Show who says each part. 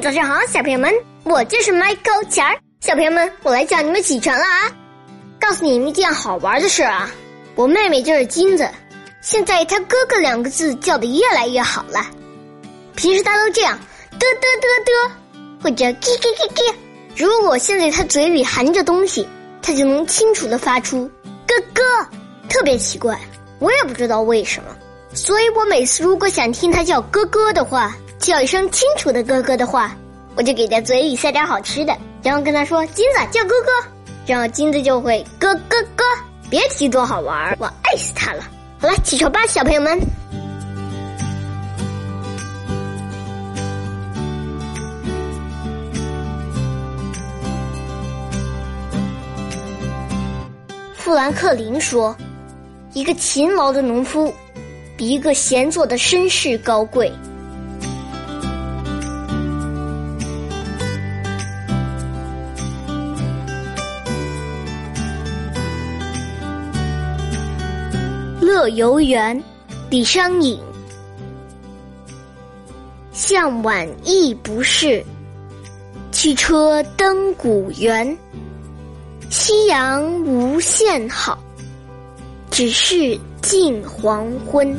Speaker 1: 早上好，小朋友们，我就是 Michael 钱儿。小朋友们，我来叫你们起床了啊！告诉你们一件好玩的事啊，我妹妹就是金子，现在她哥哥两个字叫的越来越好了。平时她都这样，嘚嘚嘚嘚，或者叽叽叽叽。如果现在她嘴里含着东西，她就能清楚的发出哥哥，特别奇怪，我也不知道为什么。所以我每次如果想听她叫哥哥的话。叫一声清楚的哥哥的话，我就给他嘴里塞点好吃的，然后跟他说：“金子叫哥哥。”然后金子就会咯咯咯，别提多好玩我爱死他了。好了，起床吧，小朋友们。富兰克林说：“一个勤劳的农夫，比一个闲坐的绅士高贵。”乐游原，李商隐。向晚意不适，驱车登古原。夕阳无限好，只是近黄昏。